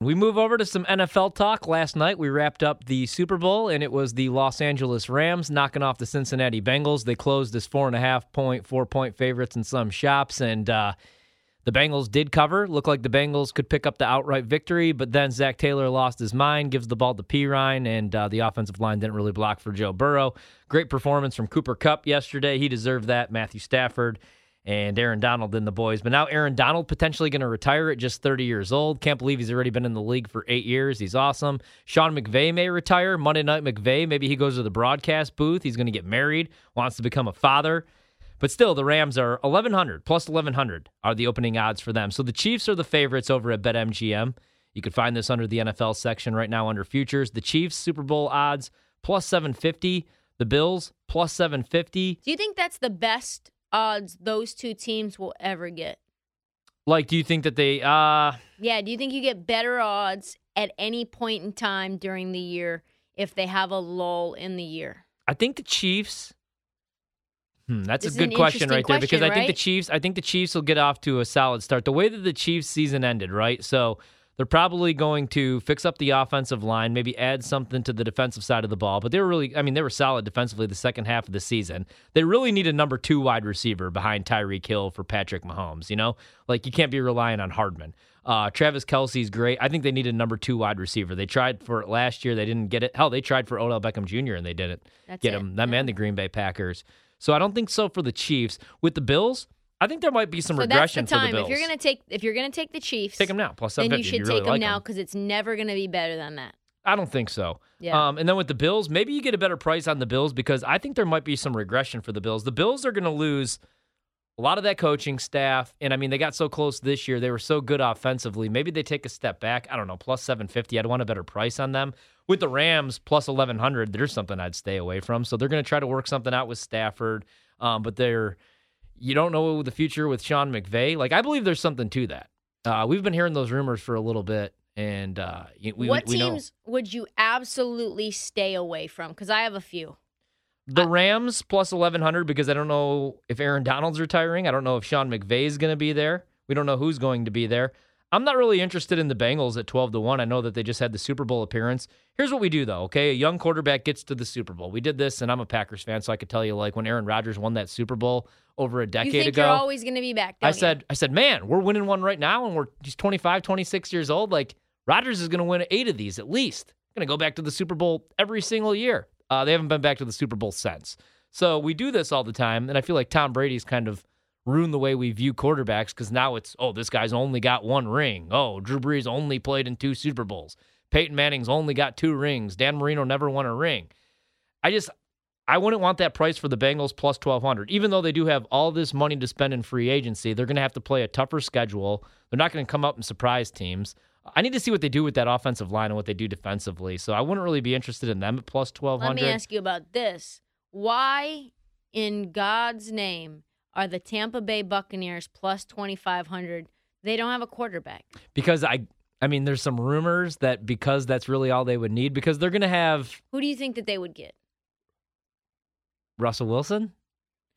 We move over to some NFL talk. Last night we wrapped up the Super Bowl, and it was the Los Angeles Rams knocking off the Cincinnati Bengals. They closed as four and a half point, four point favorites in some shops, and uh, the Bengals did cover. Looked like the Bengals could pick up the outright victory, but then Zac Taylor lost his mind, gives the ball to Perine, and uh, the offensive line didn't really block for Joe Burrow. Great performance from Cooper Kupp yesterday. He deserved that. Matthew Stafford and Aaron Donald and the boys. But now Aaron Donald potentially going to retire at just 30 years old. Can't believe he's already been in the league for eight years. He's awesome. Sean McVay may retire. Monday Night McVay, maybe he goes to the broadcast booth. He's going to get married, wants to become a father. But still, the Rams are 1,100 plus 1,100 are the opening odds for them. So the Chiefs are the favorites over at BetMGM. You can find this under the NFL section right now under futures. The Chiefs Super Bowl odds plus 750. The Bills plus 750. Do you think that's the best odds those two teams will ever get? Like, do you think that they? uh Yeah, do you think you get better odds at any point in time during the year if they have a lull in the year? I think the Chiefs. Hmm, that's This a good question right there because I think the? Chiefs. I think the Chiefs will get off to a solid start. The way that the Chiefs season ended, right? So they're probably going to fix up the offensive line, maybe add something to the defensive side of the ball. But they were really, I mean, they were solid defensively the second half of the season. They really need a number two wide receiver behind Tyreek Hill for Patrick Mahomes. You know, like you can't be relying on Hardman. Uh, Travis Kelce's great. I think they need a number two wide receiver. They tried for it last year. They didn't get it. Hell, they tried for Odell Beckham Jr. and they didn't That's get it. him. Them Yeah. and the Green Bay Packers. So I don't think so for the Chiefs. With the Bills, I think there might be some So that's the time. for the Bills. If you're gonna take if you're gonna take the Chiefs, take them now, plus then you should if really take them like now because it's never gonna be better than that. I don't think so. Yeah. Um, and then with the Bills, maybe you get a better price on the Bills because I think there might be some regression for the Bills. The Bills are going to lose a lot of that coaching staff, and I mean they got so close this year. They were so good offensively. Maybe they take a step back. I don't know, plus seven fifty. I'd want a better price on them. With the Rams plus eleven hundred, there's something I'd stay away from. So they're going to try to work something out with Stafford, um, but they're you don't know the future with Sean McVay. Like I believe there's something to that. Uh, we've been hearing those rumors for a little bit, and uh, we, what we know. teams would you absolutely stay away from? Because I have a few. The Rams plus 1100 because I don't know if Aaron Donald's retiring. I don't know if Sean McVay is going to be there. We don't know who's going to be there. I'm not really interested in the Bengals at 12 to 1. I know that they just had the Super Bowl appearance. Here's what we do though, okay? A young quarterback gets to the Super Bowl. We did this and I'm a Packers fan, so I could tell you like when Aaron Rodgers won that Super Bowl over a You decade think ago. you're always gonna be back? I you? said I said, "Man, we're winning one right now and we're he's 25, 26 years old. Like Rodgers is going to win 8 of these at least. Going to go back to the Super Bowl every single year. Uh, they haven't been back to the Super Bowl since. So we do this all the time and I feel like Tom Brady's kind of ruined the way we view quarterbacks cuz now it's oh, this guy's only got one ring. Oh, Drew Brees only played in two Super Bowls. Peyton Manning's only got two rings. Dan Marino never won a ring. I just I wouldn't want that price for the Bengals plus 1200. Even though they do have all this money to spend in free agency, they're going to have to play a tougher schedule. They're not going to come up and surprise teams. I need to see what they do with that offensive line and what they do defensively. So I wouldn't really be interested in them at plus Let me ask you about this. Why, in God's name, are the Tampa Bay Buccaneers plus 2,500? They don't have a quarterback. because I I mean there's some rumors that because that's really all they would need because they're going to have Who do you think that they would get? Russell Wilson,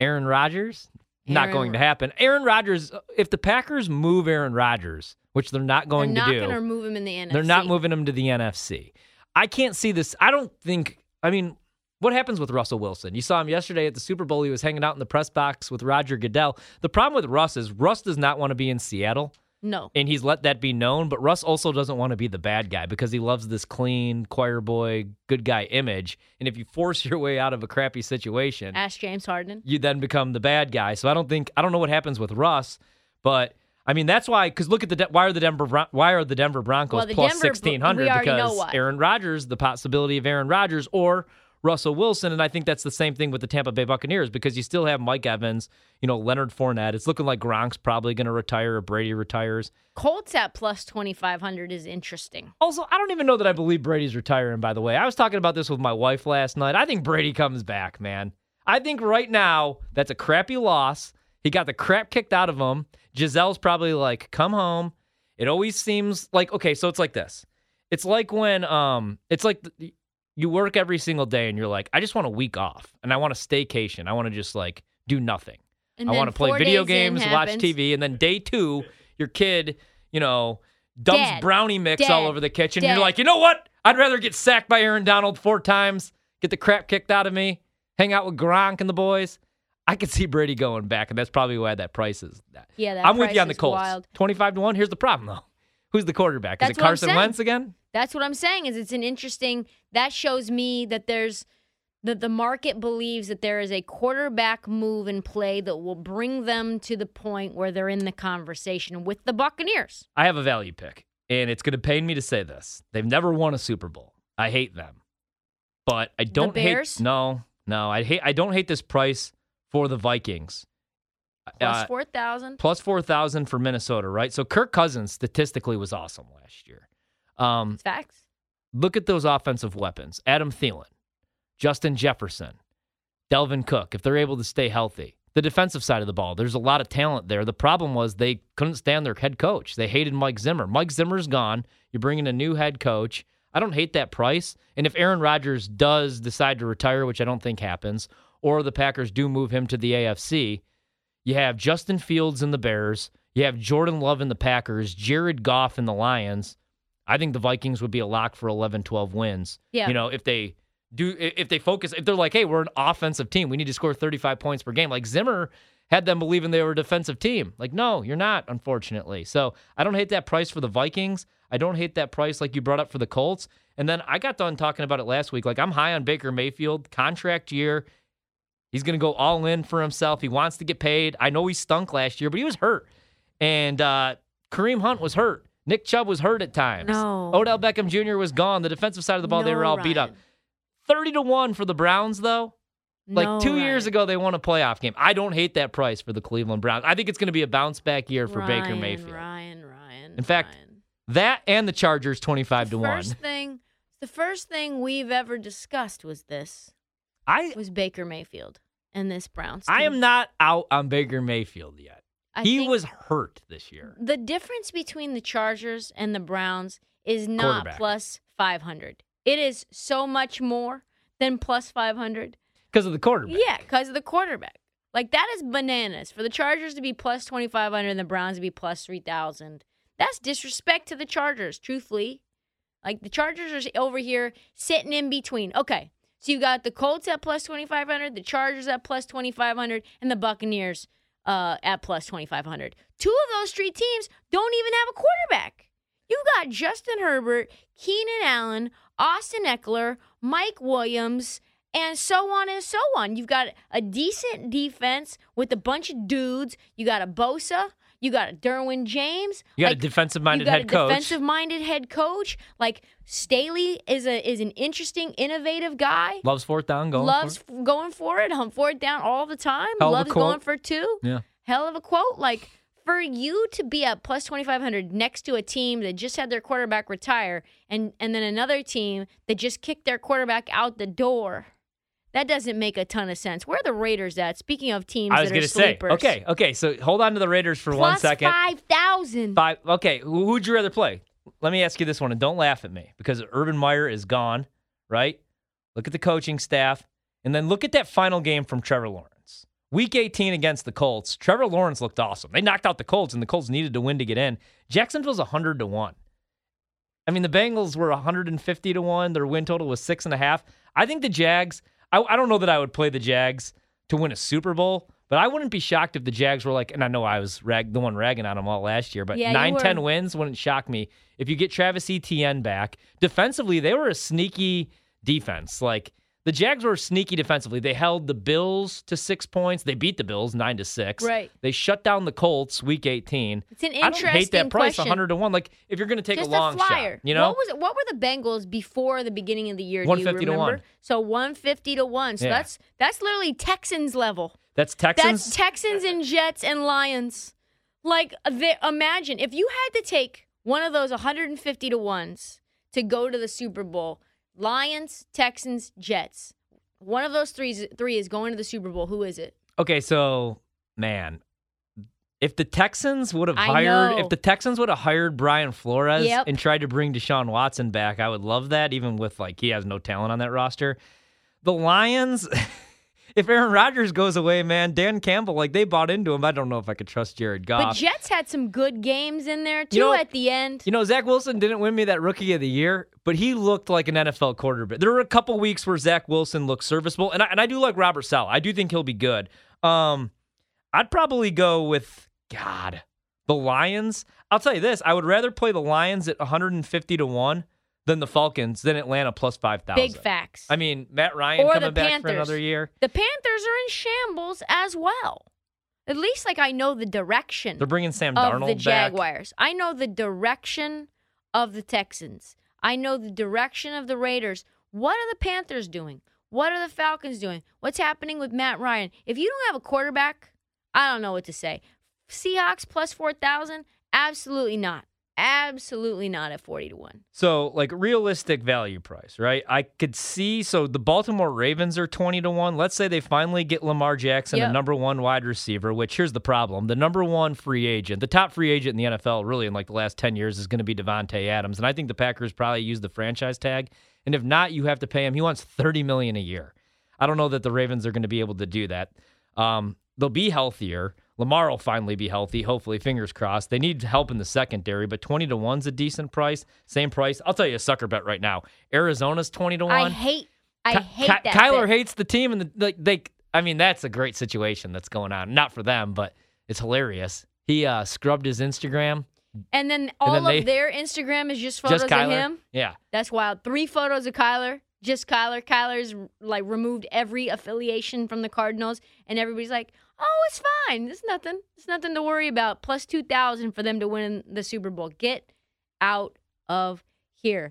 Aaron Rodgers. Not going to happen. Aaron Rodgers, if the Packers move Aaron Rodgers, which they're not going They're to not do, going to move him in the NFC. They're not moving him to the NFC. I can't see this. I don't think. I mean, what happens with Russell Wilson? You saw him yesterday at the Super Bowl. He was hanging out in the press box with Roger Goodell. The problem with Russ is Russ does not want to be in Seattle, No. and he's let that be known. But Russ also doesn't want to be the bad guy because he loves this clean, choir boy, good guy image. And if you force your way out of a crappy situation, Ask James Harden. you then become the bad guy. So I don't think I don't know what happens with Russ, but I mean that's why because look at the De- why are the Denver Bron- why are the Denver Broncos Well, the plus sixteen hundred we already know because. Aaron Rodgers the possibility of Aaron Rodgers or Russell Wilson and I think that's the same thing with the Tampa Bay Buccaneers because you still have Mike Evans, you know Leonard Fournette. It's looking like Gronk's probably going to retire or Brady retires. Colts at plus 2,500 is interesting. Also, I don't even know that I believe Brady's retiring, by the way. I was talking about this with my wife last night. I think Brady comes back, man. I think right now that's a crappy loss. He got the crap kicked out of him. Gisele's probably like, come home. It always seems like, okay, so it's like this. It's like when, um, it's like the, you work every single day and you're like, I just want a week off and I want a staycation. I want to just like do nothing. And I want to play video games, watch happens- TV, and then day two, your kid, you know, dumps Dead. brownie mix all over the kitchen. Dead. You're like, you know what? I'd rather get sacked by Aaron Donald four times, get the crap kicked out of me, hang out with Gronk and the boys. I could see Brady going back, and that's probably why that price is. Yeah, that I'm with you on the Colts. wild. 25 to 1. Here's the problem, though. Who's the quarterback? That's is it Carson. Wentz again? That's what I'm saying. Is it's an interesting. That shows me that there's that the market believes that there is a quarterback move in play that will bring them to the point where they're in the conversation with the Buccaneers. I have a value pick, and it's going to pain me to say this. They've never won a Super Bowl. I hate them, but I don't hate. No, no, I hate. I don't hate this price for the Vikings. Plus Uh, four thousand. plus four thousand for Minnesota, right? So Kirk Cousins statistically was awesome last year. Um, Facts. look at those offensive weapons: Adam Thielen, Justin Jefferson, Dalvin Cook. If they're able to stay healthy, the defensive side of the ball, there's a lot of talent there. The problem was they couldn't stand their head coach. They hated Mike Zimmer. Mike Zimmer's gone. You're bringing a new head coach. I don't hate that price. And if Aaron Rodgers does decide to retire, which I don't think happens, or the Packers do move him to the AFC, you have Justin Fields in the Bears. You have Jordan Love in the Packers, Jared Goff in the Lions. I think the Vikings would be a lock for 11, 12 wins. Yeah. You know, if they do, if they focus, if they're like, hey, we're an offensive team, we need to score 35 points per game. Like Zimmer had them believing they were a defensive team. Like, no, you're not, unfortunately. So I don't hate that price for the Vikings. I don't hate that price like you brought up for the Colts. And then I got done talking about it last week. Like, I'm high on Baker Mayfield, contract year. He's going to go all in for himself. He wants to get paid. I know he stunk last year, but he was hurt. And uh, Kareem Hunt was hurt. Nick Chubb was hurt at times. No. Odell Beckham Jr. was gone. The defensive side of the ball, they were No, all beat up. 30 to 1 for the Browns, though. Like No, two years ago, they won a playoff game. I don't hate that price for the Cleveland Browns. I think it's going to be a bounce back year for Baker Mayfield. Ryan, Ryan. In fact, Ryan. That and the Chargers 25 to 1. first thing, the first thing we've ever discussed was this I was Baker Mayfield and this Browns. I am not out on Baker Mayfield yet. I he was hurt this year. the difference between the Chargers and the Browns is not plus 500. It is so much more than plus 500. Because of the quarterback. Yeah, because of the quarterback. Like that is bananas for the Chargers to be plus 2500 and the Browns to be plus 3000. That's disrespect to the Chargers, truthfully. Like the Chargers are over here sitting in between. Okay. So you got the Colts at plus 2500, the Chargers at plus 2500 and the Buccaneers uh, at plus 2500. Two of those three teams don't even have a quarterback. You've got Justin Herbert, Keenan Allen, Austin Ekeler, Mike Williams, and so on and so on. You've got a decent defense with a bunch of dudes. You got a Bosa. You got a Derwin James. You got Like, a defensive minded you got head a coach. defensive-minded head coach. Like Staley is a is an interesting, innovative guy. Loves fourth down, going Loves for f- going for it, fourth down all the time. Hell Loves going for two. Yeah. Hell of a quote. Like for you to be at plus twenty five hundred next to a team that just had their quarterback retire, and and then another team that just kicked their quarterback out the door. That doesn't make a ton of sense. Where are the Raiders at? Speaking of teams I was going to say, okay, okay. So hold on to the Raiders for Plus one second. Five. Okay, who would you rather play? Let me ask you this one, and don't laugh at me because Urban Meyer is gone, right? Look at the coaching staff, and then look at that final game from Trevor Lawrence. Week 18 against the Colts. Trevor Lawrence looked awesome. They knocked out the Colts, and the Colts needed to win to get in. Jacksonville's 100 to 1. I mean, the Bengals were 150 to 1. Their win total was six and a half. I think the Jags, I, I don't know that I would play the Jags to win a Super Bowl, but I wouldn't be shocked if the Jags were like, and I know I was rag, the one ragging on them all last year, but Yeah, nine. 10 wins wouldn't shock me. If you get Travis Etienne back, defensively, they were a sneaky defense. Like, the Jags were sneaky defensively. They held the Bills to six points. They beat the Bills nine to six. Right. They shut down the Colts week 18. It's an I interesting don't hate that price, question. 100 to 1. Like, if you're going to take Just a long flyer. shot, you know? what was what were the Bengals before the beginning of the year? Do you 150 to remember? 1. So one fifty to one. So Yeah. that's that's literally Texans level. That's Texans. That's Texans and Jets and Lions. Like imagine if you had to take one of those 150 to ones to go to the Super Bowl. Lions, Texans, Jets. One of those three is, three is going to the Super Bowl. Who is it? Okay, so man, if the Texans would have I hired, know. if the Texans would have hired Brian Flores Yep. and tried to bring Deshaun Watson back, I would love that. Even with like he has no talent on that roster. The Lions, if Aaron Rodgers goes away, man, Dan Campbell, like they bought into him. I don't know if I could trust Jared Goff. But Jets had some good games in there too You know- at the end. You know, Zach Wilson didn't win me that rookie of the year, but he looked like an NFL quarterback. There were a couple weeks where Zach Wilson looked serviceable, and I, and I do like Robert Saleh. I do think he'll be good. Um, I'd probably go with God, the Lions. I'll tell you this: I would rather play the Lions at 150 to one than the Falcons than Atlanta plus five thousand. Big facts. I mean, Matt Ryan Or coming back Panthers. for another year. the Panthers are in shambles as well. At least, like I know the direction They're bringing Sam of Darnold the back. Jaguars. I know the direction of the Texans. I know the direction of the Raiders. What are the Panthers doing? What are the Falcons doing? What's happening with Matt Ryan? If you don't have a quarterback, I don't know what to say. Seahawks plus 4,000? Absolutely not. Absolutely not at 40 to 1. So, like realistic value price, right? I could see. So the Baltimore Ravens are twenty to one. Let's say they finally get Lamar Jackson, Yep. the number one wide receiver. Which here's the problem: the number one free agent, the top free agent in the NFL, really in like the last ten years, is going to be Davante Adams, and I think the Packers probably use the franchise tag. And if not, you have to pay him. He wants thirty million a year. I don't know that the Ravens are going to be able to do that. Um, they'll be healthier. Lamar will finally be healthy. Hopefully, fingers crossed. They need help in the secondary, but twenty to one's a decent price. Same price. I'll tell you a sucker bet right now. Arizona's twenty to one. I hate I Ky- hate Ky- that. Kyler bet. hates the team, and the, like they. I mean, that's a great situation that's going on. Not for them, but it's hilarious. He uh, scrubbed his Instagram. And then all then they- of their Instagram is just photos just of him. Yeah. That's wild. Three photos of Kyler, just Kyler. Kyler's like removed every affiliation from the Cardinals, and everybody's like, "Oh, it's fine. It's nothing. It's nothing to worry about." Plus two thousand for them to win the Super Bowl. Get out of here.